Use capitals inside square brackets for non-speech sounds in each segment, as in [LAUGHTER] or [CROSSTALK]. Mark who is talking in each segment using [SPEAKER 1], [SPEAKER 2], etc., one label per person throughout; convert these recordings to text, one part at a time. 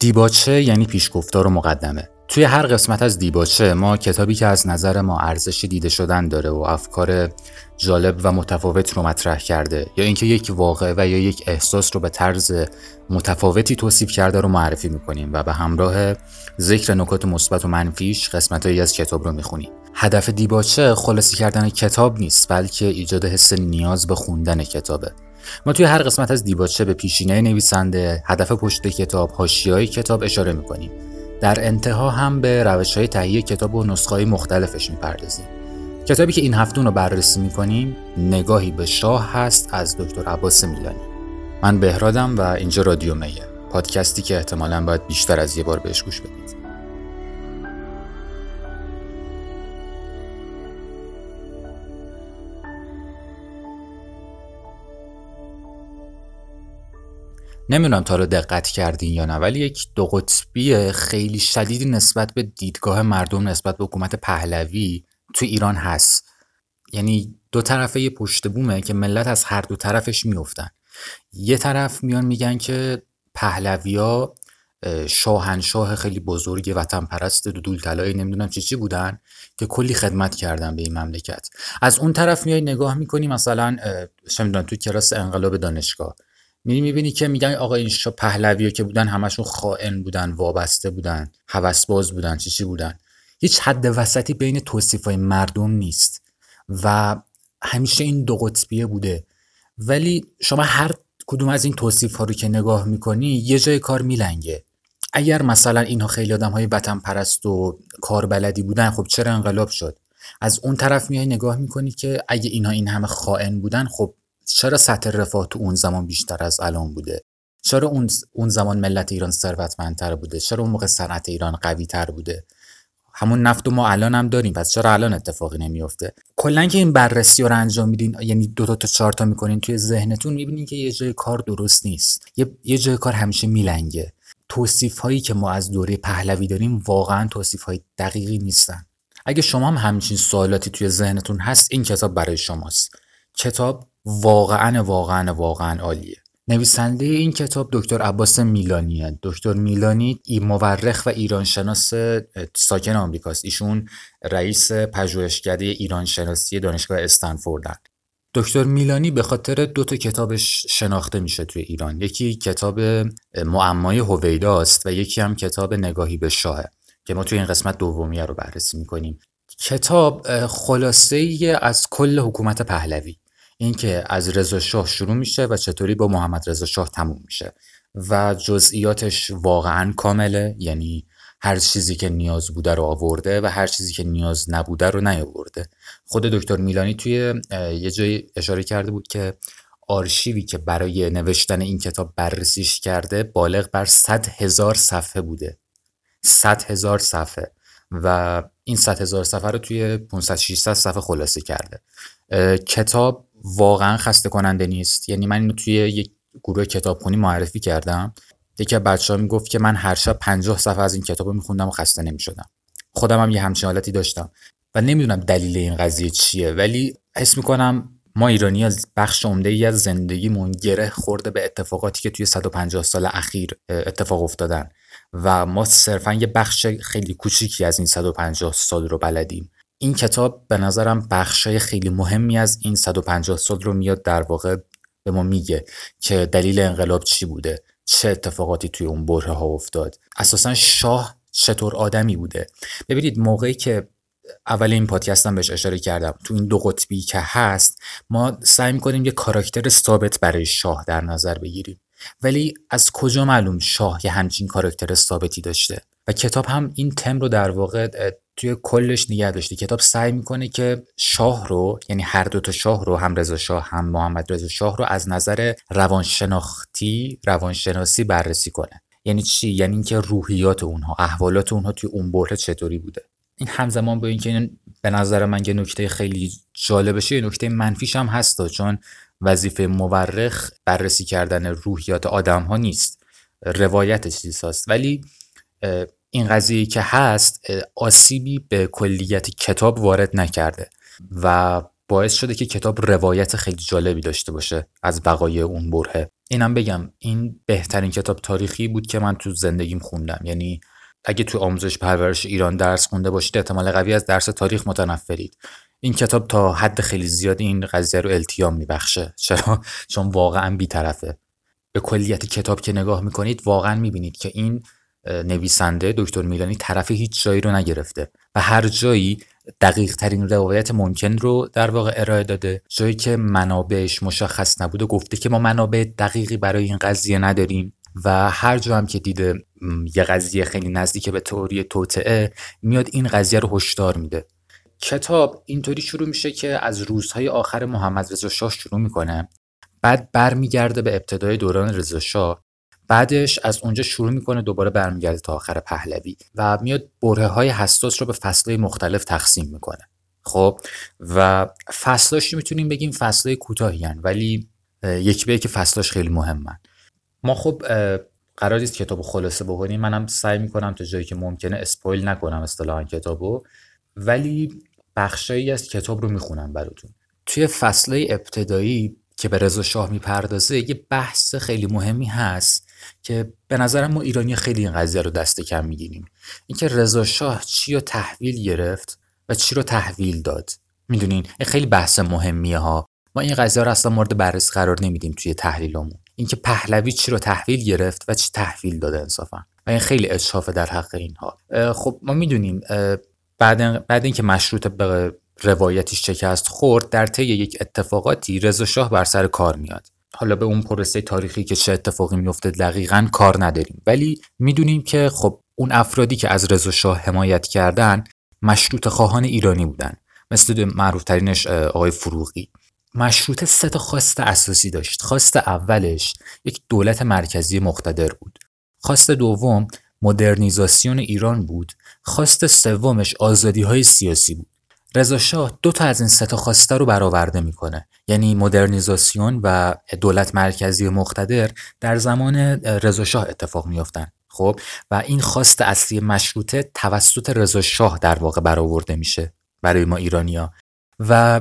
[SPEAKER 1] دیباچه یعنی پیشگفتار و مقدمه. توی هر قسمت از دیباچه ما کتابی که از نظر ما ارزش دیده شدن داره و افکار جالب و متفاوت رو مطرح کرده. یا اینکه یک واقع و یا یک احساس رو به طرز متفاوتی توصیف کرده رو معرفی می‌کنیم و به همراه ذکر نکات مثبت و منفیش قسمتهایی از کتاب رو می‌خونیم. هدف دیباچه خلاصی کردن کتاب نیست بلکه ایجاد حس نیاز به خوندن کتابه. ما توی هر قسمت از دیباچه به پیشینه نویسنده هدف پشت کتاب های کتاب اشاره می‌کنیم. در انتها هم به روش های تهیه کتاب و نسخه مختلفش می‌پردازیم. کتابی که این هفته رو بررسی می‌کنیم نگاهی به شاه هست از دکتر عباس میلانی. من بهرادم و اینجا رادیو میه. پادکستی که احتمالا باید بیشتر از یه بار بهش گوش بدید. نمی‌دونم تا رو دقت کردین یا نه ولی یک دو قطبی خیلی شدیدی نسبت به دیدگاه مردم نسبت به حکومت پهلوی تو ایران هست. یعنی دو طرفه یه پشت بومه که ملت از هر دو طرفش میفتن یه طرف میان میگن که پهلویا شاهنشاه خیلی بزرگ وطن پرست دودول طلایی نمی‌دونم چی چی بودن که کلی خدمت کردن به این مملکت. از اون طرف میای نگاه می‌کنی مثلا چه تو کلاس انقلاب دانشگاه. میری می‌بینی که میگن آقا این پهلوی که بودن همشون خائن بودن وابسته بودن هوسباز بودن چی چی بودن. هیچ حد وسطی بین توصیف های مردم نیست و همیشه این دو قطبیه بوده. ولی شما هر کدوم از این توصیف ها رو که نگاه می‌کنی یه جای کار میلنگه. اگر مثلا اینها خیلی آدم های وطن پرست و کاربلدی بودن خب چرا انقلاب شد؟ از اون طرف میای نگاه می‌کنی که اگه اینها این همه خائن بودن خب چرا سطح رفاه تو اون زمان بیشتر از الان بوده؟ چرا اون اون زمان ملت ایران ثروتمندتر بوده؟ چرا اون موقع صنعت ایران قوی تر بوده؟ همون نفت و ما الان هم داریم پس چرا الان اتفاقی نمیفته کلا که این بررسی رو انجام میدین یعنی دو تا تا چهار تا می‌کنین توی ذهنتون می‌بینین که یه جای کار درست نیست. یه, یه جای کار همیشه میلنگه. توصیف هایی که ما از دوره پهلوی داریم واقعا توصیف های دقیقی نیستن. اگه شما هم همچین سوالاتی توی ذهنتون هست این کتاب برای شماست. کتاب واقعا واقعا واقعا عالیه. نویسنده این کتاب دکتر عباس میلانیه دکتر میلانی مورخ و ایرانشناس ساکن آمریکاست ایشون رئیس پژوهشکده ایرانشناسی دانشگاه استنفوردن دکتر میلانی به خاطر دو تا کتابش شناخته میشه توی ایران. یکی کتاب معمای هویداست و یکی هم کتاب نگاهی به شاه که ما توی این قسمت دومیه رو بررسی می‌کنیم. کتاب خلاصه از کل حکومت پهلوی. اینکه از رضا شاه شروع میشه و چطوری با محمد رضا شاه تموم میشه و جزئیاتش واقعا کامله یعنی هر چیزی که نیاز بوده رو آورده و هر چیزی که نیاز نبوده رو نیاورده. خود دکتر میلانی توی یه جایی اشاره کرده بود که آرشیوی که برای نوشتن این کتاب بررسیش کرده بالغ بر 100 هزار صفحه بوده. 100 هزار صفحه. و این 100 هزار صفحه رو توی 500 600 صفحه خلاصه کرده. کتاب واقعا خسته کننده نیست. یعنی من اینو توی یک گروه کتابخونی معرفی کردم. یکی از بچه ها می‌گفت که من هر شب 50 صفحه از این کتاب رو میخوندم و خسته نمی‌شدم. خودم هم یه همچین حالتی داشتم. و نمی‌دونم دلیل این قضیه چیه ولی حس می‌کنم ما ایرانی از بخش عمده ای از زندگیمون گره خورده به اتفاقاتی که توی 150 سال اخیر اتفاق افتادن. و ما صرفا یه بخش خیلی کوچیکی از این 150 سال رو بلدیم. این کتاب به نظرم بخشای خیلی مهمی از این 150 سال رو میاد در واقع به ما میگه که دلیل انقلاب چی بوده چه اتفاقاتی توی اون بره ها افتاد. اساسا شاه چطور آدمی بوده؟ ببینید موقعی که اول این پادکست هم بهش اشاره کردم تو این دو قطبی که هست ما سعی می‌کنیم یه کاراکتر ثابت برای شاه در نظر بگیریم. ولی از کجا معلوم شاه یه همچین کاراکتر ثابتی داشته؟ و کتاب هم این تم رو در واقع توی کلش نگه داشته کتاب سعی می‌کنه که شاه رو یعنی هر دو تا شاه رو هم رضا شاه هم محمد رضا شاه رو از نظر روانشناختی روانشناسی بررسی کنه. یعنی چی؟ یعنی اینکه روحیات اونها احوالات اونها توی اون بره چطوری بوده. این همزمان با اینکه این به نظر من یه نکته خیلی جالبشه یه نکته منفیش هم هست چون وظیفه مورخ بررسی کردن روحیات آدم ها نیست. روایت چیزهاست ولی این قضیه که هست آسیبی به کلیت کتاب وارد نکرده و باعث شده که کتاب روایت خیلی جالبی داشته باشه از بقای اون بره. اینم بگم این بهترین کتاب تاریخی بود که من تو زندگیم خوندم. یعنی اگه تو آموزش پرورش ایران درس خونده باشید احتمال قوی از درس تاریخ متنفرید. این کتاب تا حد خیلی زیادی این قضیه رو التیام میبخشه. چرا؟ چون واقعا بیطرفه. به کلیت کتاب که نگاه می‌کنید واقعا می‌بینید که این نویسنده دکتر میلانی طرف هیچ جایی رو نگرفته و هر جایی دقیق ترین روایت ممکن رو در واقع ارائه داده. جایی که منابعش مشخص نبوده گفته که ما منابع دقیقی برای این قضیه نداریم و هر جا هم که دیده یه قضیه خیلی نزدیک به تئوری توطعه میاد این قضیه رو هشدار میده. کتاب اینطوری شروع میشه که از روزهای آخر محمد رضا شاه شروع می‌کنه. بعد برمیگرده به ابتدای دوران رضا شاه. بعدش از اونجا شروع می‌کنه دوباره برمیگرده تا آخر پهلوی و میاد بره های حساس رو به فصلهای مختلف تقسیم می‌کنه. خب؟ و فصلاش می‌تونیم بگیم فصلهای کوتاهی ولی یک به که فصلاش خیلی مهمن. ما خب قرار نیست کتابو خلاصه بکنیم منم سعی می‌کنم تا جایی که ممکنه اسپویل نکنم اصطلاحا کتابو ولی بخشایی از کتاب رو می‌خونم براتون. توی فصله ابتدایی که به رضا شاه می‌پردازه یه بحث خیلی مهمی هست که به نظرم ما ایرانی خیلی این قضیه رو دست کم می‌گیریم. اینکه رضا شاه چی رو تحویل گرفت و چی رو تحویل داد. می‌دونین؟ این خیلی بحث مهمیه ها. ما این قضیه رو اصلا مورد بررسی قرار نمیدیم توی تحلیلمون. اینکه پهلوی چی رو تحویل گرفت و چی تحویل داده انصافا. و این خیلی اجحافه در حق اینها. خب ما می‌دونیم بعد بعد اینکه مشروط به روایتش شکست خورد در طی یک اتفاقاتی رضا شاه بر سر کار میاد. حالا به اون پروسه تاریخی که چه اتفاقی میفته دقیقا کار نداریم. ولی می‌دونیم که خب اون افرادی که از رضا شاه حمایت کردن مشروط خواهان ایرانی بودن. مثل معروف ترینش آقای فروغی. مشروط سه تا خواست اساسی داشت. خواست اولش یک دولت مرکزی مقتدر بود. خواست دوم مدرنیزاسیون ایران بود. خواست سومش آزادی های سیاسی بود. رضا شاه دو تا از این سه تا خواسته رو برآورده می‌کنه. یعنی مدرنیزاسیون و دولت مرکزی مقتدر در زمان رضا شاه اتفاق میافتن. خب؟ و این خواست اصلی مشروطه توسط رضا شاه در واقع برآورده میشه برای ما ایرانیا و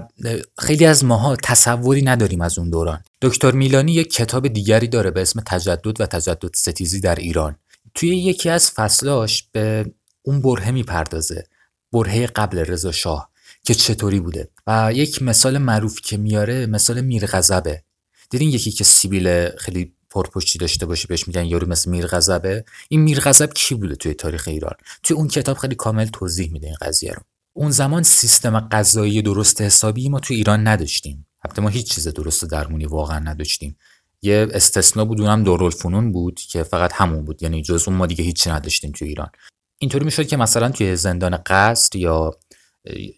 [SPEAKER 1] خیلی از ماها تصوری نداریم از اون دوران. دکتر میلانی یک کتاب دیگری داره به اسم تجدد و تجدد ستیزی در ایران. توی یکی از فصلاش به اون برهه می‌پردازه. برهه قبل رضا شاه. که چطوری بوده. و یک مثال معروف که میاره مثال میرغضبه. دیدین یکی که سیبیل خیلی پرپشتی داشته باشه بهش میگن یارو مثل میرغضبه؟ این میرغضب کی بوده توی تاریخ ایران؟ توی اون کتاب خیلی کامل توضیح میده این قضیه رو. اون زمان سیستم غذایی درست حسابی ما توی ایران نداشتیم. البته ما هیچ چیز درست درمونی واقعا نداشتیم. یه استثنا بود اونم دارالفنون بود که فقط همون بود. یعنی جز اون ما دیگه هیچی نداشتیم توی ایران. اینطوری می‌شد که مثلا توی زندان قصد یا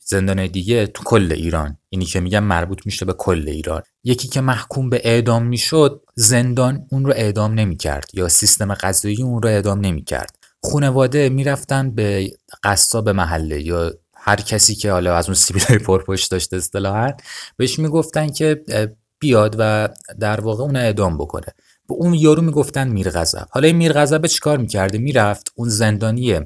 [SPEAKER 1] زندان دیگه تو کل ایران. اینی که میگم مربوط میشه به کل ایران. یکی که محکوم به اعدام می‌شد زندان اون رو اعدام نمی‌کرد یا سیستم قضایی اون رو اعدام نمی‌کرد. خونواده می‌رفتن به قصاب محله یا هر کسی که حالا از اون سیبیلای پرپشت داشته اصطلاحا بهش می‌گفتن که بیاد و در واقع اون اعدام بکنه. به اون یارو می‌گفتن میرغضب حالا این میرغضب چیکار می‌کرده؟ می‌رفت اون زندانی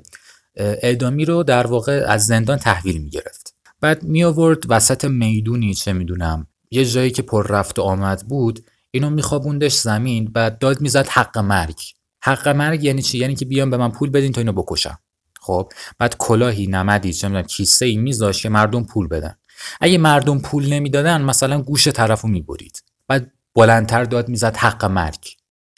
[SPEAKER 1] اعدامی رو در واقع از زندان تحویل می‌گرفت. بعد می آورد وسط می‌دونی چه می‌دونم یه جایی که پر رفت و آمد بود اینو میخوابوندش زمین و داد می‌زد حق مرگ. حق مرگ یعنی چی؟ یعنی که بیان به من پول بدین تا اینو بکشم. خب بعد کلاهی نمدی چه می‌دونم کیسه ای میذاشت که مردم پول بدن. اگه مردم پول نمی‌دادن مثلا گوش طرفو می‌برید. بعد بلندتر داد می‌زد حق مرگ.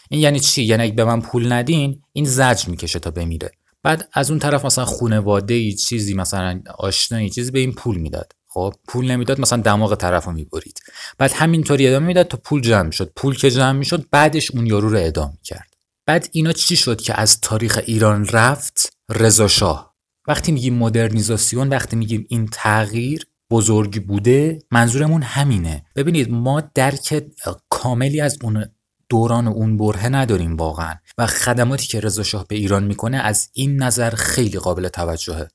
[SPEAKER 1] این یعنی چی؟ یعنی اگه به من پول ندین این زجر می‌کشه تا بمیره. بعد از اون طرف مثلا خونواده ای چیزی مثلا آشنایی چیزی به این پول می‌داد. خب پول نمی‌داد مثلا دماغ طرفو می‌برید. بعد همینطوری ادامه می‌داد تا پول جمع شد پول که جمع می‌شد بعدش اون یارو رو اعدام کرد بعد اینا چی شد که از تاریخ ایران رفت؟ رضا شاه. وقتی میگیم مدرنیزاسیون وقتی میگیم این تغییر بزرگی بوده منظورمون همینه. ببینید ما درک کاملی از اون دوران اون برهه نداریم واقعا. و خدماتی که رضا شاه به ایران می‌کنه از این نظر خیلی قابل توجهه.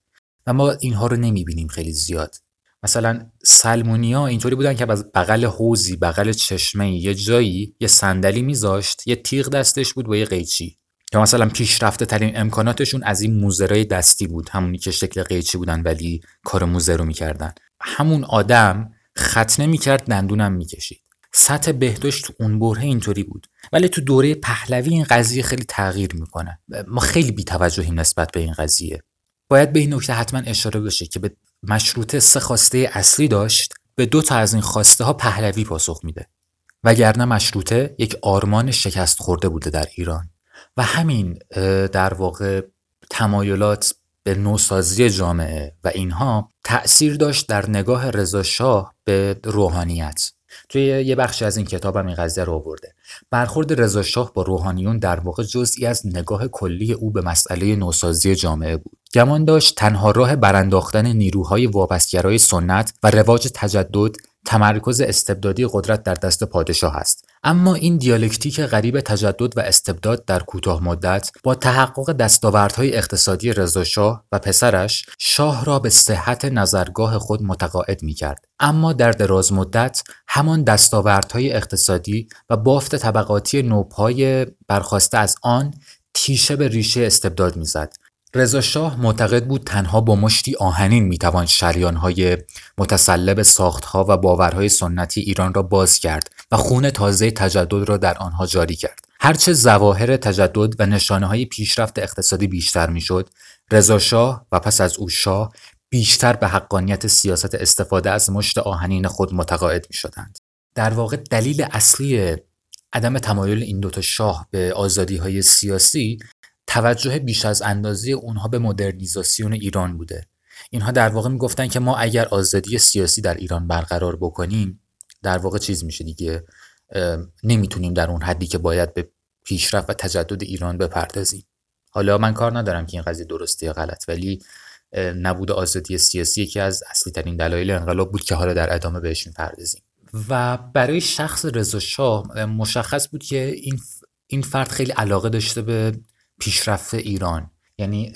[SPEAKER 1] و ما اینها رو نمی‌بینیم خیلی زیاد. مثلا سلمونیا اینطوری بودن که از بغل حوزی بغل چشمه یه جایی یه صندلی میذاشت یه تیغ دستش بود با یه قیچی. یا مثلا پیشرفته ترین امکاناتشون از این موزرای دستی بود. همونی که شکل قیچی بودن ولی کار موزه رو می‌کردن. همون آدم ختنه می‌کرد دندونم می‌کشید. سطح بهداشت تو اون بره اینطوری بود. ولی تو دوره پهلوی این قضیه خیلی تغییر می‌کنه. ما خیلی بیتوجهیم نسبت به این قضیه. باید به این نکته حتما اشاره بشه که به مشروطه سه خواسته اصلی داشت به دو تا از این خواسته ها پهلوی پاسخ میده. وگرنه مشروطه یک آرمان شکست خورده بوده در ایران. و همین در واقع تمایلات به نوسازی جامعه و اینها تأثیر داشت در نگاه رضا شاه به روحانیت. توی یه بخشی از این کتابم این قضیه رو آورده. برخورد رضا شاه با روحانیون در واقع جزئی از نگاه کلی او به مسئله نوسازی جامعه بود. گمان داشت تنها راه برانداختن نیروهای واپسگرای سنت و رواج تجدد تمرکز استبدادی قدرت در دست پادشاه است. اما این دیالکتیک غریب تجدد و استبداد در کوتاه مدت با تحقق دستاوردهای اقتصادی رضاشاه و پسرش شاه را به صحت نظرگاه خود متقاعد می کرد. اما در دراز مدت همان دستاوردهای اقتصادی و بافت طبقاتی نوپای برخواسته از آن تیشه به ریشه استبداد می‌زد رضا شاه معتقد بود تنها با مشتی آهنین می‌توان شریانهای متسلب ساختها و باورهای سنتی ایران را باز کرد و خون تازه تجدد را در آنها جاری کرد. هرچه زواهر تجدد و نشانه های پیشرفت اقتصادی بیشتر می‌شد، رضا شاه و پس از او شاه بیشتر به حقانیت سیاست استفاده از مشت آهنین خود متقاعد می شدند. در واقع دلیل اصلی عدم تمایل این دوتا شاه به آزادی های سیاسی توجه بیش از اندازه اونها به مدرنیزاسیون ایران بوده اینها در واقع می‌گفتن که ما اگر آزادی سیاسی در ایران برقرار بکنیم در واقع چیز میشه دیگه. نمی‌تونیم در اون حدی که باید به پیشرفت و تجدد ایران بپردازیم. حالا من کار ندارم که این قضیه درسته یا غلط ولی نبود آزادی سیاسی یکی از اصلی ترین دلایل انقلاب بود که حالا در ادامه بهش می‌پردازیم و برای شخص رضا شاه مشخص بود که این این فرد خیلی علاقه داشته به پیشرفت ایران. یعنی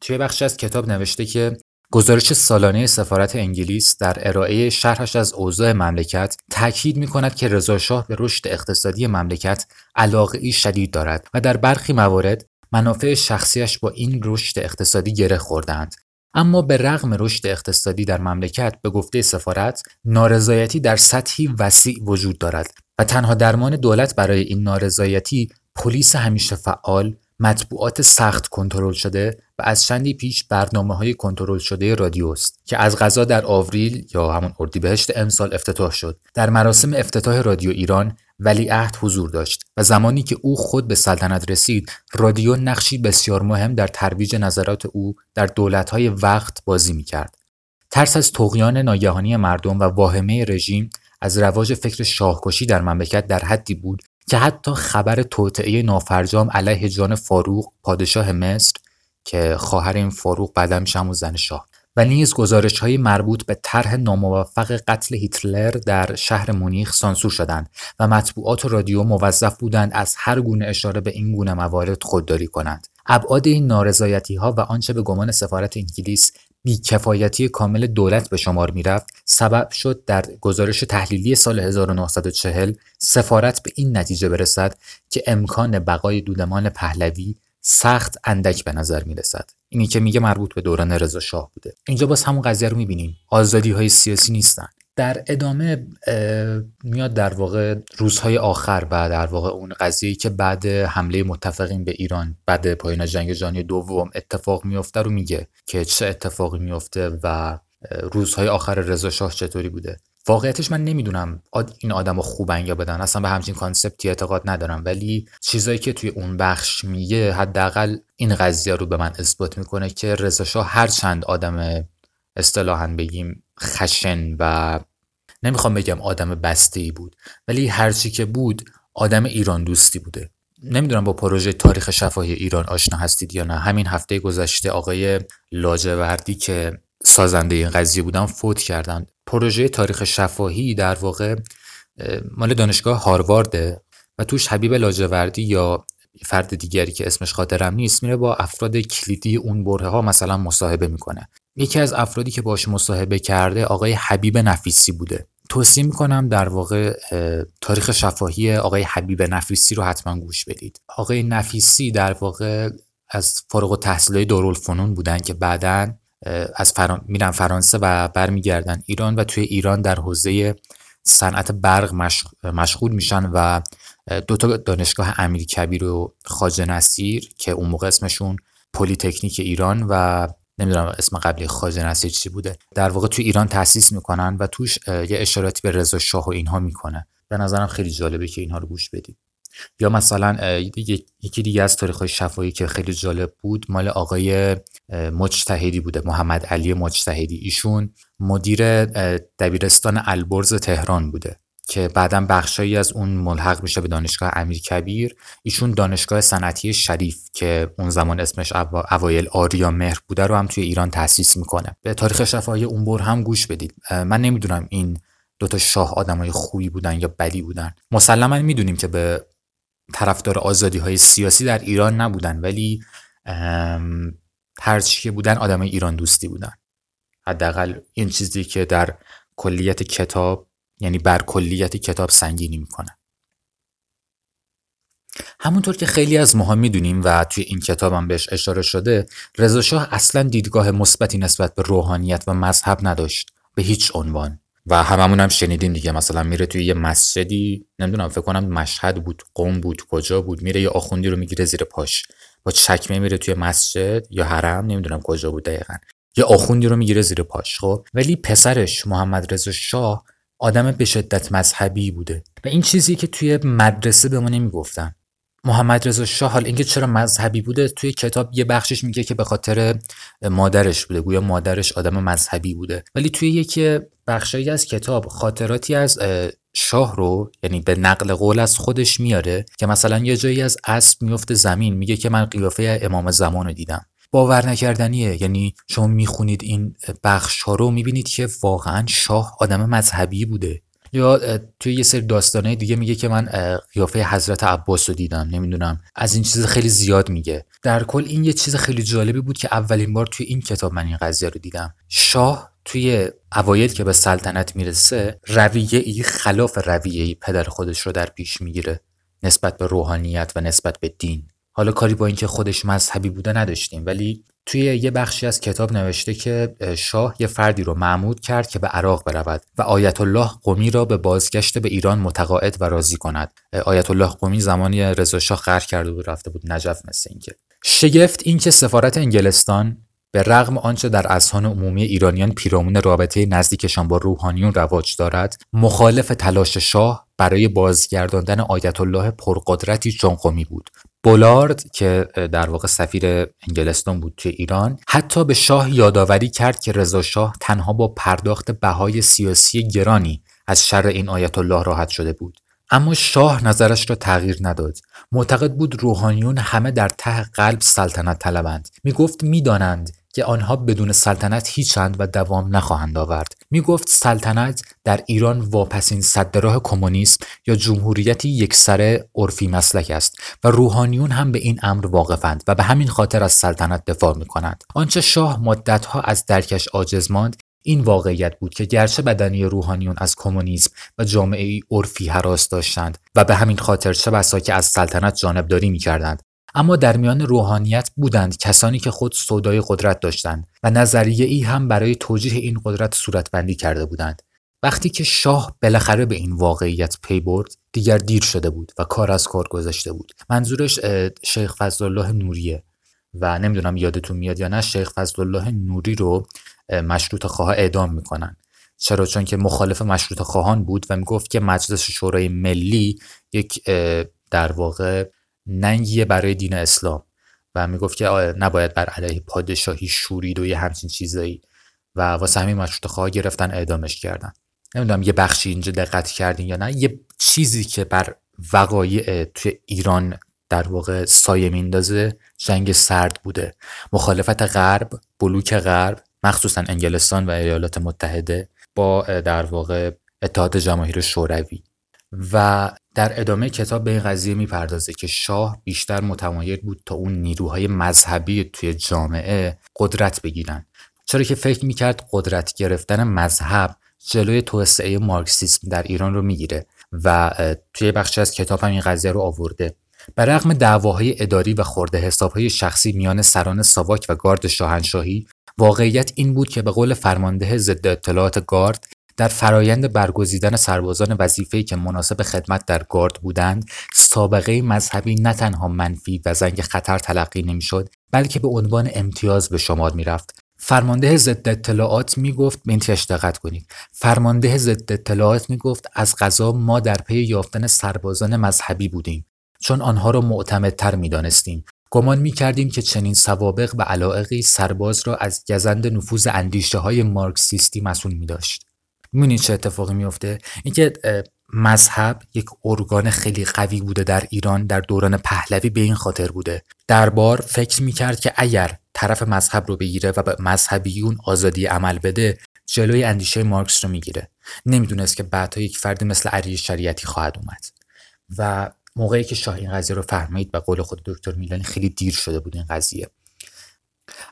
[SPEAKER 1] توی بخشی از کتاب نوشته که گزارش سالانه سفارت انگلیس در ارائه شرحش از اوضاع مملکت تاکید می کند که رضا شاه به رشد اقتصادی مملکت علاقه ای شدید دارد و در برخی موارد منافع شخصیش با این رشد اقتصادی گره خوردند اما به رغم رشد اقتصادی در مملکت به گفته سفارت نارضایتی در سطحی وسیع وجود دارد و تنها درمان دولت برای این نارضایتی پلیس همیشه فعال مطبوعات سخت کنترل شده و از چندی پیش برنامه های کنترل شده رادیو است که از غذا در آوریل یا همون اردیبهشت امسال افتتاح شد. در مراسم افتتاح رادیو ایران ولیعهد حضور داشت و زمانی که او خود به سلطنت رسید رادیو نقشی بسیار مهم در ترویج نظرات او در دولت‌های وقت بازی می‌کرد. ترس از تقیان ناگهانی مردم و واهمه رژیم از رواج فکر شاهکشی در مملکت در حدی بود که حتی خبر توطعه نافرجام علیه جان فاروق پادشاه مصر که خواهر این فاروق بعدا میشه زن شاه. و نیز گزارش های مربوط به طرح ناموفق قتل هیتلر در شهر مونیخ سانسور شدند و مطبوعات و رادیو موظف بودند از هر گونه اشاره به این گونه موارد خودداری کنند. ابعاد این نارضایتی ها و آنچه به گمان سفارت انگلیس بیکفایتی کامل دولت به شمار می‌رفت سبب شد در گزارش تحلیلی سال 1940 سفارت به این نتیجه برسد که امکان بقای دودمان پهلوی سخت اندک به نظر می رسد. اینی که میگه مربوط به دوران رضا شاه بوده. اینجا باز همون قضیه رو می‌بینیم. آزادی های سیاسی نیستن. در ادامه میاد در واقع روزهای آخر و در واقع اون قضیه‌ای که بعد حمله متفقین به ایران بعد پایان جنگ جهانی دوم اتفاق میفته رو میگه که چه اتفاقی میفته و روزهای آخر رضا شاه چطوری بوده واقعیتش من نمی‌دونم این آدم خوبن یا بدن. اصلا به همچین کانسپتی اعتقاد ندارم. ولی چیزایی که توی اون بخش میگه حداقل این قضیه رو به من اثبات می‌کنه که رضا هر چند آدم اصطلاحا بگیم خشن و نمی‌خوام بگم آدم بسته ای بود ولی هرچی که بود آدم ایران دوستی بوده. نمی‌دونم با پروژه تاریخ شفاهی ایران آشنا هستید یا نه. همین هفته گذشته آقای لاجوردی که سازنده این قضیه بودن فوت کردن پروژه تاریخ شفاهی در واقع مال دانشگاه هاروارده و توش حبیب لاجوردی یا فرد دیگری که اسمش خاطرم نیست میره با افراد کلیدی اون بره ها مثلا مصاحبه می‌کنه. یکی از افرادی که باش مصاحبه کرده آقای حبیب نفیسی بوده. توصیه می‌کنم در واقع تاریخ شفاهی آقای حبیب نفیسی رو حتما گوش بدید. آقای نفیسی در واقع از فارغ و دارالفنون بودن که بعدا از فران... میرن فرانسه و برمیگردن ایران و توی ایران در حوزه صنعت برق مشغول میشن و دو تا دانشگاه امیر کبیر و خاجه نصیر که اون موقع اسمشون پلی تکنیک ایران و نمی‌دونم اسم قبلی خاجه نصیر چی بوده. در واقع تو ایران تأسیس می‌کنن و توش یه اشاراتی به رضا شاه و اینها می‌کنه. به نظرم خیلی جالبه که اینها رو گوش بدید. یا مثلا یکی دیگه از تاریخ شفایی که خیلی جالب بود مال آقای مجتهدی بوده محمد علی مجتهدی. ایشون مدیر دبیرستان البرز تهران بوده که بعدا بخشایی از اون ملحق میشه به دانشگاه امیر کبیر. ایشون دانشگاه صنعتی شریف که اون زمان اسمش اوایل آریا مهر بوده رو هم توی ایران تأسیس می‌کنه. به تاریخ شفاهی اون بر هم گوش بدید. من نمی‌دونم این دوتا شاه آدمای خوبی بودن یا بدی بودن. مسلما می‌دونیم که به طرفدار آزادی های سیاسی در ایران نبودن ولی هرچی که بودن آدمای ایران دوستی بودن. حداقل این چیزی که در کلیت کتاب یعنی بر کلیت کتاب سنگینی می‌کنه. همونطور که خیلی از ماها می‌دونیم و توی این کتاب هم بهش اشاره شده رضا شاه اصلا دیدگاه مثبتی نسبت به روحانیت و مذهب نداشت به هیچ عنوان. و هممون هم شنیدیم دیگه. مثلا میره توی یه مسجدی نمی‌دونم فکر کنم مشهد بود قوم بود کجا بود میره یه آخوندی رو می‌گیره زیر پاش. با چکمه میره توی مسجد یا حرم نمی‌دونم کجا بود دقیقا. یه آخوندی رو می‌گیره زیر پاش خب؟ ولی پسرش محمد رضا شاه آدم به شدت مذهبی بوده. و این چیزی که توی مدرسه به ما نمی‌گفتن. محمد رضا شاه حال اینکه چرا مذهبی بوده توی کتاب یه بخشش میگه که به خاطر مادرش بوده گویا مادرش آدم مذهبی بوده. ولی توی یکی بخشایی از کتاب خاطراتی از شاه رو یعنی به نقل قول از خودش میاره که مثلا یه جایی از اسب میفته زمین میگه که من قیافه امام زمان رو دیدم. باور نکردنیه. یعنی شما می‌خونید این بخش ها رو می‌بینید که واقعا شاه آدم مذهبی بوده. یا توی یه سری داستانه دیگه میگه که من قیافه حضرت عباس رو دیدم نمی‌دونم. از این چیز خیلی زیاد میگه. در کل این یه چیز خیلی جالبی بود که اولین بار توی این کتاب من این قضیه رو دیدم. شاه توی اوایل که به سلطنت می‌رسه رویه ای خلاف رویه ای پدر خودش رو در پیش می‌گیره. نسبت به روحانیت و نسبت به دین. حالا کاری با اینکه خودش مذهبی بوده نداشتیم ولی توی یه بخشی از کتاب نوشته که شاه یه فردی رو معمود کرد که به عراق برود و آیت الله قمی را به بازگشت به ایران متقاعد و راضی کند. آیت الله قمی زمانی رضا شاه غرق کرده بود رفته بود نجف مثل اینکه. شگفت اینکه سفارت انگلستان به رغم آنچه در اذهان عمومی ایرانیان پیرامون رابطه نزدیکشان با روحانیون رواج دارد مخالف تلاش شاه برای بازگرداندن آیت الله پرقدرتی جنقمی بود. بولارد که در واقع سفیر انگلستان بود توی ایران حتی به شاه یادآوری کرد که رضا شاه تنها با پرداخت بهای سیاسی گرانی از شر این آیت الله راحت شده بود. اما شاه نظرش را تغییر نداد. معتقد بود روحانیون همه در ته قلب سلطنت طلبند. می گفت می‌دانند که آنها بدون سلطنت هیچند و دوام نخواهند آورد. می گفت سلطنت در ایران واپسین صد راه کمونیسم یا جمهوریتی یکسره عرفی مسلک است و روحانیون هم به این امر واقفند و به همین خاطر از سلطنت دفاع می کنند آنچه شاه مدتها از درکش عاجز ماند این واقعیت بود که گرچه بدنی روحانیون از کمونیسم و جامعه عرفی حراس داشتند و به همین خاطر چه بسا که از سلطنت جانبداری می کردند اما در میان روحانیت بودند کسانی که خود سودای قدرت داشتند و نظریه ای هم برای توجیه این قدرت صورتبندی کرده بودند. وقتی که شاه بالاخره به این واقعیت پی برد دیگر دیر شده بود و کار از کار گذاشته بود. منظورش شیخ فضلالله نوریه. و نمی‌دونم یادتون میاد یا نه شیخ فضلالله نوری رو مشروط خواه اعدام می‌کنن. چرا؟ چون که مخالف مشروط خواهان بود و می‌گفت که مجلس شورای ملی یک در واقع ننگیه برای دین اسلام و می‌گفت که نباید بر علیه پادشاهی شورید و یه همچین چیزایی. و واسه همین مشروط خواه گرفتن اعدامش کردن. نمی‌دونم یه بخشی اینجا دقت کردین یا نه. یه چیزی که بر وقایع توی ایران در واقع سایه میندازه جنگ سرد بوده. مخالفت غرب بلوک غرب مخصوصا انگلستان و ایالات متحده با در واقع اتحاد جماهیر شوروی. و در ادامه کتاب به این قضیه می‌پردازه که شاه بیشتر متمایل بود تا اون نیروهای مذهبی توی جامعه قدرت بگیرن. چرا که فکر می‌کرد قدرت گرفتن مذهب جلوی توسعه مارکسیسم در ایران رو می‌گیره و توی بخشی از کتاب هم این قضیه رو آورده. بر رغم دعواهای اداری و خورده حسابهای شخصی میان سران ساواک و گارد شاهنشاهی واقعیت این بود که به قول فرمانده ضد اطلاعات گارد در فرایند برگزیدن سربازان وظیفه‌ای که مناسب خدمت در گارد بودند سابقه مذهبی نه تنها منفی و زنگ خطر تلقی نمی‌شد بلکه به عنوان امتیاز به شمار می‌رفت. فرمانده ضد اطلاعات می‌گفت به دقت کنید. فرمانده ضد اطلاعات می‌گفت از غذا ما در پی یافتن سربازان مذهبی بودیم چون آنها را معتمدتر می‌دانستیم. گمان می کردیم که چنین سوابق و علائقی سرباز را از گزند نفوذ اندیشه های مارکسیستی مسئول می داشت. می‌بینید چه اتفاقی میفته اینکه مذهب یک ارگان خیلی قوی بوده در ایران در دوران پهلوی به این خاطر بوده. دربار فکر می‌کرد که اگر طرف مذهب رو بگیره و به مذهبیون آزادی عمل بده جلوی اندیشه مارکس رو می‌گیره. نمی‌دونست که بعدها یک فردی مثل علی شریعتی خواهد اومد. و موقعی که شاه این قضیه رو فهمید و قول خود دکتر میلانی خیلی دیر شده بود این قضیه.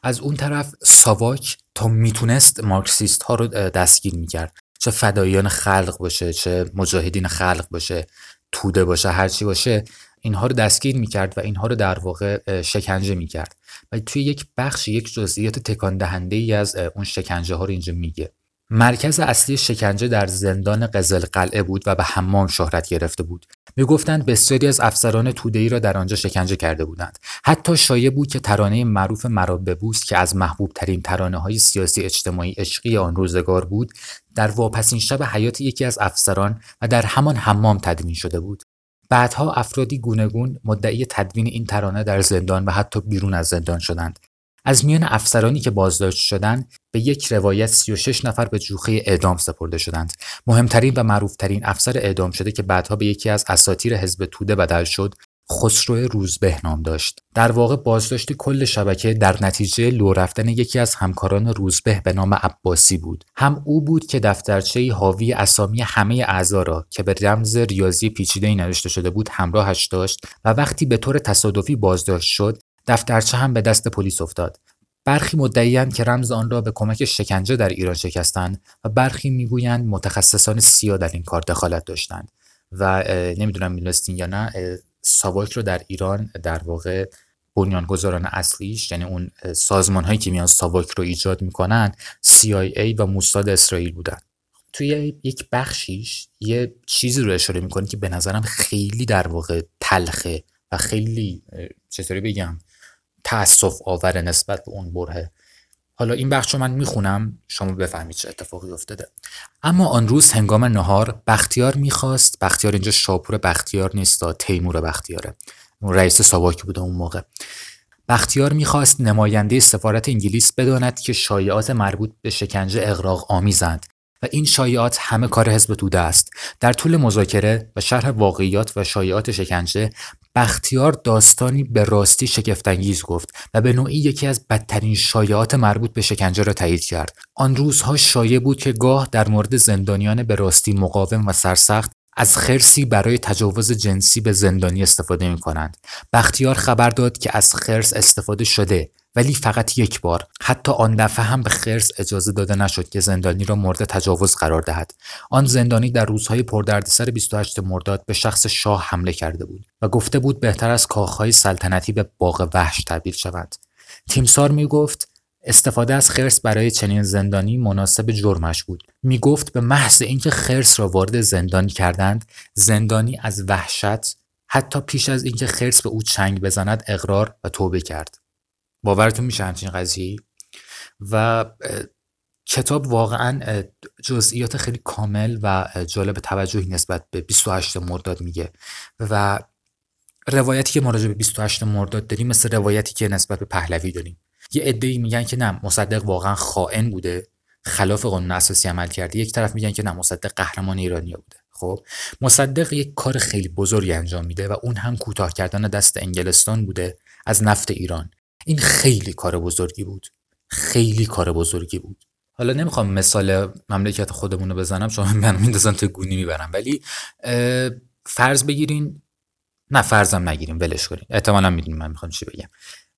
[SPEAKER 1] از اون طرف ساواک تا می‌تونست مارکسیست ها رو دستگیر می‌کرد. چه فداییان خلق باشه چه مجاهدین خلق باشه توده باشه هرچی باشه اینها رو دستگیر می‌کرد و اینها رو در واقع شکنجه می‌کرد. و توی یک بخش یک جزئیات تکان دهنده ای از اون شکنجه ها رو اینجا میگه. مرکز اصلی شکنجه در زندان قزل قلعه بود و به حمام شهرت گرفته بود. می‌گفتند بسیاری از افسران توده‌ای را در آنجا شکنجه کرده بودند. حتی شایع بود که ترانه معروف مراد ببوس که از محبوب ترین ترانه های سیاسی اجتماعی عشقی آن روزگار بود، در واپسین شب حیات یکی از افسران و در همان حمام تدوین شده بود. بعدها افرادی گونگون مدعی تدوین این ترانه در زندان و حتی بیرون از زندان شدند از میان افسرانی که بازداشت شدند به یک روایت 36 نفر به جوخه اعدام سپرده شدند. مهمترین و معروفترین افسر اعدام شده که بعدها به یکی از اساتیر حزب توده بدل شد خسرو روزبه نام داشت. در واقع بازداشت کل شبکه در نتیجه لو رفتن یکی از همکاران روزبه به نام عباسی بود. هم او بود که دفترچه حاوی اسامی همه اعضا را که به رمز ریاضی پیچیده نوشته شده بود همراهش داشت و وقتی به طور تصادفی بازداشت شد دفترچه هم به دست پلیس افتاد. برخی مدعیند که رمز آن را به کمک شکنجه در ایران شکستند و برخی می‌گویند متخصصان سیا در این کار دخالت داشتند و نمی‌دونم می‌دونستین یا نه ساواک رو در ایران در واقع بنیانگذاران اصلیش یعنی اون سازمان هایی که میان ساواک رو ایجاد می‌کنن CIA و موساد اسرائیل بودن. توی یک بخشیش یه چیزی رو اشاره می‌کنه که به نظرم خیلی در واقع تلخه و خیلی چطوری بگم؟ تأسف آور نسبت به اون بره. حالا این بخش رو من می‌خونم شما بفهمید چه اتفاقی افتاده. اما آن روز هنگام نهار بختیار می‌خواست. بختیار اینجا شاپور بختیار نیست تیمور بختیاره. اون رئیس ساواکی بوده اون موقع. بختیار می‌خواست نماینده سفارت انگلیس بداند که شایعات مربوط به شکنجه اغراق آمیزند. و این شایعات همه کار حزب توده است. در طول مذاکره و شرح واقعیات و شایعات شکنجه بختیار داستانی به راستی شگفتانگیز گفت و به نوعی یکی از بدترین شایعات مربوط به شکنجه را تایید کرد. آن روزها شایع بود که گاه در مورد زندانیان به راستی مقاوم و سرسخت از خرسی برای تجاوز جنسی به زندانی استفاده می کنند. بختیار خبر داد که از خرس استفاده شده. ولی فقط یک بار. حتی آن دفعه هم به خرس اجازه داده نشد که زندانی را مورد تجاوز قرار دهد. آن زندانی در روزهای پردردسر 28 مرداد به شخص شاه حمله کرده بود و گفته بود بهتر از کاخهای سلطنتی به باغ وحش تبدیل شود تیمسار می گفت استفاده از خرس برای چنین زندانی مناسب جرمش بود. می گفت به محض اینکه خرس را وارد زندانی کردند زندانی از وحشت حتی پیش از اینکه خرس به او چنگ بزند اقرار و توبه کرد. باورتون میشه همچین قضیه و کتاب واقعا جزئیات خیلی کامل و جالب توجهی نسبت به 28 مرداد میگه. و روایتی که ما راجع به 28 مرداد داریم مثل روایتی که نسبت به پهلوی داریم. یه عده‌ای میگن که نه مصدق واقعا خائن بوده خلاف قانون اساسی عمل کرده. یک طرف میگن که نه مصدق قهرمان ایرانی بوده. خب مصدق یک کار خیلی بزرگی انجام میده و اون هم کوتاه کردن دست انگلستان بوده از نفت ایران. این خیلی کار بزرگی بود. خیلی کار بزرگی بود. حالا نمی‌خوام مثال مملکت خودمون رو بزنم چون من میندازن تو گونی می‌برم. ولی فرض بگیرین نه فرضم نگیریم ولش کنین. احتمالا می‌دونیم من می‌خوام چی بگم.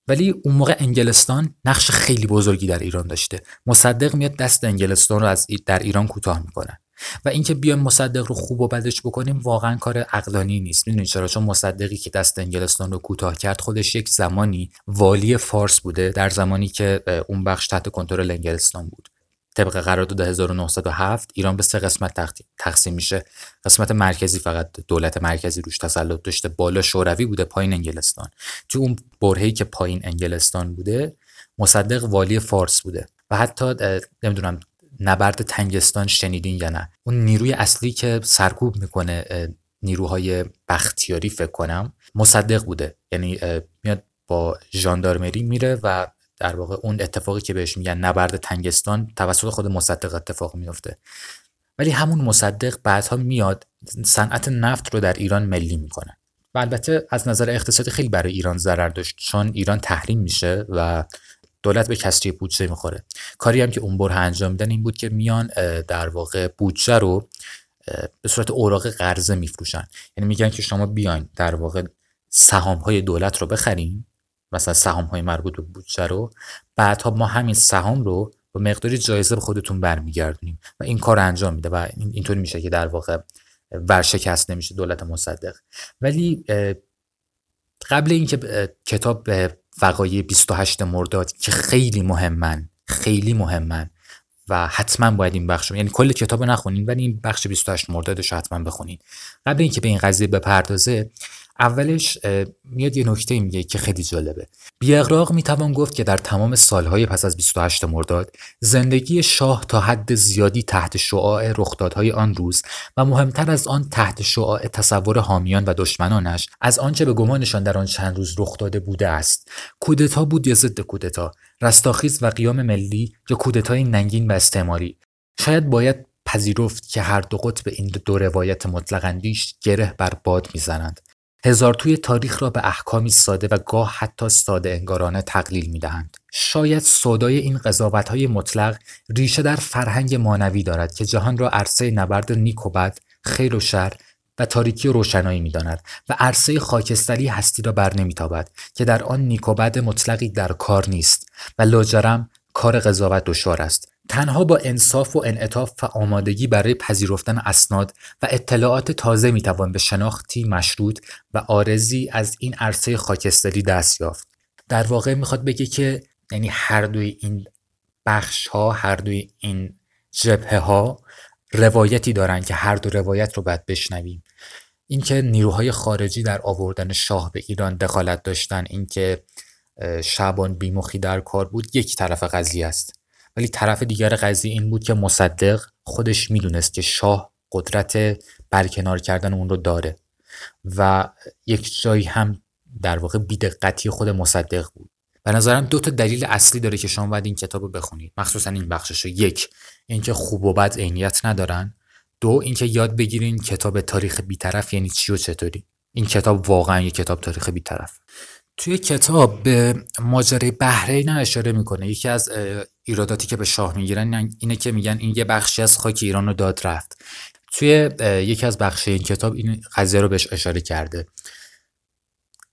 [SPEAKER 1] ولی اون موقع انگلستان نقش خیلی بزرگی در ایران داشته. مصدق میاد دست انگلستان رو از در ایران کوتاه می‌کنه. و اینکه بیایم مصدق رو خوب و بدش بکنیم واقعا کار عقلانی نیست. می‌دونید چرا؟ چون مصدقی که دست انگلستان رو کوتاه کرد خودش یک زمانی والی فارس بوده در زمانی که اون بخش تحت کنترل انگلستان بود. طبق قرارداد 1907 ایران به سه قسمت تقسیم میشه. قسمت مرکزی فقط دولت مرکزی روش تسلط داشته بالا شوروی بوده پایین انگلستان. تو اون برهه‌ای که پایین انگلستان بوده مصدق والی فارس بوده. و حتی نمی‌دونم نبرد تنگستان شنیدین یا نه. اون نیروی اصلی که سرکوب می‌کنه نیروهای بختیاری فکر کنم مصدق بوده. یعنی میاد با ژاندارمری میره و در واقع اون اتفاقی که بهش میگن نبرد تنگستان توسط خود مصدق اتفاق میفته ولی همون مصدق بعدها میاد صنعت نفت رو در ایران ملی می‌کنه. و البته از نظر اقتصادی خیلی برای ایران ضرر داشت چون ایران تحریم میشه و دولت به کسری بودجه می‌خوره. کاری هم که اون بره انجام میدن این بود که میان در واقع بودجه رو به صورت اوراق قرضه میفروشن. یعنی میگن که شما بیاین در واقع سهام های دولت رو بخرین مثلا سهام های مربوط به بودجه رو بعدها ما همین سهام رو با مقداری جایزه به خودتون برمیگردونیم و این کار انجام میده و اینطوری میشه که در واقع ورشکست نمیشه دولت مصدق. ولی قبل اینکه کتاب وقایع 28 مرداد که خیلی مهمن خیلی مهمن و حتما باید این بخش یعنی کل کتاب نخونین ولی این بخش 28 مردادش حتما بخونین. قبل اینکه به این قضیه بپردازه اولش میاد یه نکته میگه که خیلی جالبه. بی اغراق می‌توان گفت که در تمام سالهای پس از 28 مرداد زندگی شاه تا حد زیادی تحت شعاع رخدادهای آن روز و مهمتر از آن تحت شعاع تصور حامیان و دشمنانش از آنچه به گمانشان در آن چند روز رخ داده بوده است. کودتا بود یا ضد کودتا؟ رستاخیز و قیام ملی یا کودتای ننگین و استعماری؟ شاید باید پذیرفت که هر دو قطب این دو روایت مطلق اندیش گره بر باد می‌زنند. هزار توی تاریخ را به احکامی ساده و گاه حتی ساده انگارانه تقلیل می دهند. شاید سودای این قضاوت های مطلق ریشه در فرهنگ مانوی دارد که جهان را عرصه نبرد نیک و بد، خیر و شر و تاریکی و روشنایی می داند و عرصه خاکستری هستی را بر نمیتابد که در آن نیک و بد مطلقی در کار نیست و لاجرم کار قضاوت دشوار است تنها با انصاف و انعطاف و آمادگی برای پذیرفتن اسناد و اطلاعات تازه می‌توان به شناختی مشروط و آرزی از این عرصه خاکستری دست یافت. در واقع می‌خواد بگه که یعنی هر دوی این بخش ها هر دوی این جبهه ها روایتی دارن که هر دو روایت رو باید بشنویم. اینکه نیروهای خارجی در آوردن شاه به ایران دخالت داشتن اینکه شعبان بیمخی در کار بود یک طرف قضیه است. ولی طرف دیگر قضیه این بود که مصدق خودش می‌دونست که شاه قدرت برکنار کردن اون رو داره و یک جایی هم در واقع بیدقتی خود مصدق بود. به نظرم دو تا دلیل اصلی داره که شما باید این کتاب رو بخونید. مخصوصا این بخشش رو. یک اینکه خوب و بد عینیت ندارن. دو اینکه یاد بگیرین کتاب تاریخ بیطرف یعنی چی و چطوری. این کتاب واقعا یک کتاب تاریخ بیطرف. توی کتاب به ماجرای بحرین اشاره می‌کنه. یکی از ایراداتی که به شاه می‌گیرن اینه که میگن این یه بخشی از خاک ایران رو داد رفت. توی یکی از بخش این کتاب این قضیه رو بهش اشاره کرده.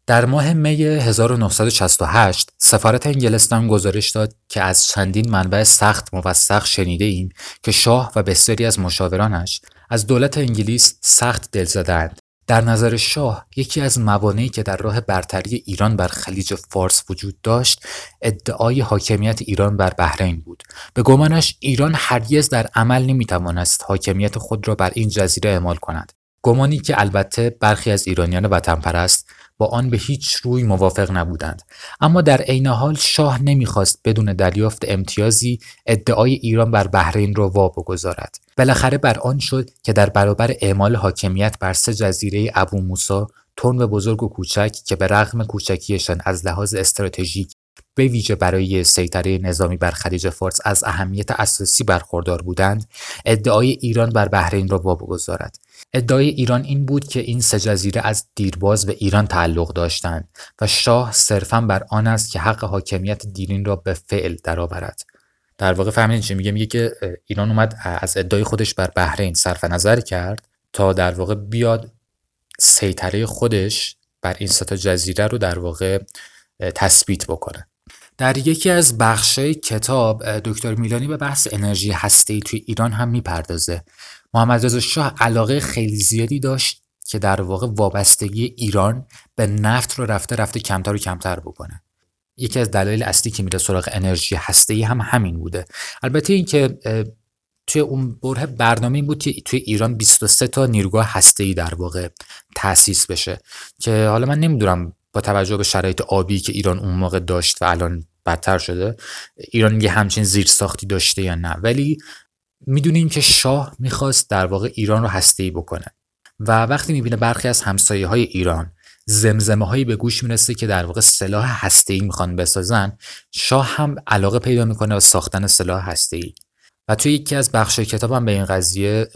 [SPEAKER 1] در ماه می 1968 سفارت انگلستان گزارش داد که از چندین منبع سخت موثق شنیده ایم که شاه و بسیاری از مشاورانش از دولت انگلیس سخت دل زدند در نظر شاه یکی از موانعی که در راه برتری ایران بر خلیج فارس وجود داشت ادعای حاکمیت ایران بر بحرین بود. به گمانش ایران هرگز در عمل نمی‌توانست حاکمیت خود را بر این جزیره اعمال کند. گمانی که البته برخی از ایرانیان وطن پرست با آن به هیچ روی موافق نبودند. اما در عین حال شاه نمی‌خواست بدون دریافت امتیازی ادعای ایران بر بحرین را وا بگذارد. بالاخره بر آن شد که در برابر اعمال حاکمیت بر سه جزیره ابو موسا و بزرگ و کوچک که به رغم کوچکیشان از لحاظ استراتژیک به ویژه برای سیطره نظامی بر خلیج فارس از اهمیت اساسی برخوردار بودند ادعای ایران بر بحرین را وا بگذارد ادعای ایران این بود که این سه جزیره از دیرباز به ایران تعلق داشتند و شاه صرفا بر آن است که حق حاکمیت دیرین را به فعل درآورد. در واقع فهمیدین چی میگه؟ میگه که ایران اومد از ادعای خودش بر بحرین صرف نظر کرد تا در واقع بیاد سیطره خودش بر این سه جزیره رو در واقع تثبیت بکنه. در یکی از بخشای کتاب دکتر میلانی به بحث انرژی هسته‌ای توی ایران هم می‌پردازه. محمد رضا شاه علاقه خیلی زیادی داشت که در واقع وابستگی ایران به نفت رو رفته رفته کمتر و کمتر بکنه. یکی از دلایل اصلی که میره سراغ انرژی هسته هم همین بوده. البته اینکه توی اون بره برنامه این بود که توی ایران 23 تا نیروگاه هسته در واقع تأسیس بشه که حالا من نمی‌دونم با توجه به شرایط آبی که ایران اون موقع داشت و الان بدتر شده ایران یه همچین زیر ساختی داشته یا نه. ولی می‌دونیم که شاه می‌خواست در واقع ایران رو هسته بکنه. و وقتی می‌بینه برخی از همسایه های ایران زمزمه هایی به گوش می‌رسه که در واقع سلاح هسته ای می‌خوان بسازن. شاه هم علاقه پیدا می‌کنه به ساختن سلاح هسته ای و توی یکی از بخش کتابم به این قضیه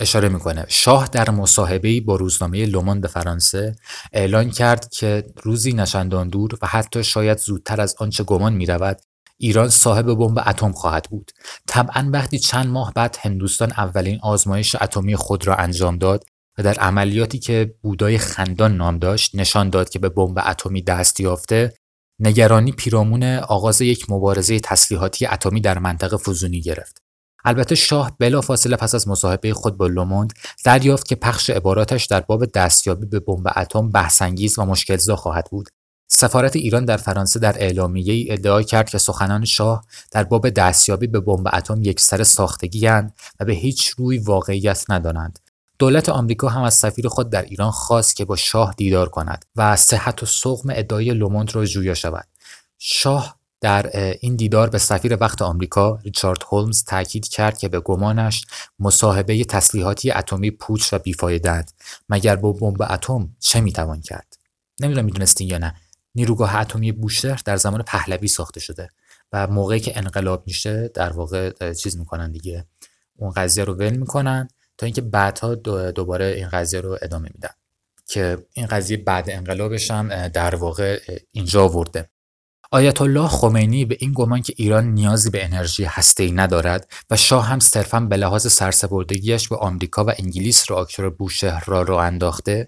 [SPEAKER 1] اشاره می‌کنه. شاه در مصاحبه با روزنامه لوموند فرانسه اعلان کرد که روزی نشندان دور و حتی شاید زودتر از آنچه گمان می‌رود ایران صاحب بمب اتم خواهد بود. طبعا وقتی چند ماه بعد هندوستان اولین آزمایش اتمی خود را انجام داد و در عملیاتی که بودای خندان نام داشت نشان داد که به بمب اتمی دست یافته نگرانی پیرامون آغاز یک مبارزه تسلیحاتی اتمی در منطقه فزونی گرفت. البته شاه بلافاصله پس از مصاحبه خود با لوموند دریافت که پخش عباراتش در باب دستیابی به بمب اتم بحثانگیز و مشکلزا خواهد بود. سفارت ایران در فرانسه در اعلامیه ادعا کرد که سخنان شاه در باب دستیابی به بمب اتم یکسر ساختگی و به هیچ روی واقعیت ندانند. دولت آمریکا هم از سفیر خود در ایران خواست که با شاه دیدار کند و صحت و سقم ادعای لوموند را جویا شود. شاه در این دیدار به سفیر وقت آمریکا ریچارد هولمز تاکید کرد که به گمانش مصاحبه تسلیحاتی اتمی پوچ و بیفایدند مگر با بمب اتم چه می‌توان کرد؟ نمی‌دونم می‌دونستین یا نه. نیروگاه اتمی بوشهر در زمان پهلوی ساخته شده و موقعی که انقلاب میشه در واقع چیز می‌کنن دیگه. اون قضیه رو ول می‌کنن. تا اینکه بعدها دوباره این قضیه رو ادامه میدن که این قضیه بعد انقلابش هم در واقع اینجا ورده آیت الله خمینی به این گمان که ایران نیازی به انرژی هسته‌ای ندارد و شاه هم صرفا به لحاظ سرسپردگیش به آمریکا و انگلیس راکتور بوشهر را رو انداخته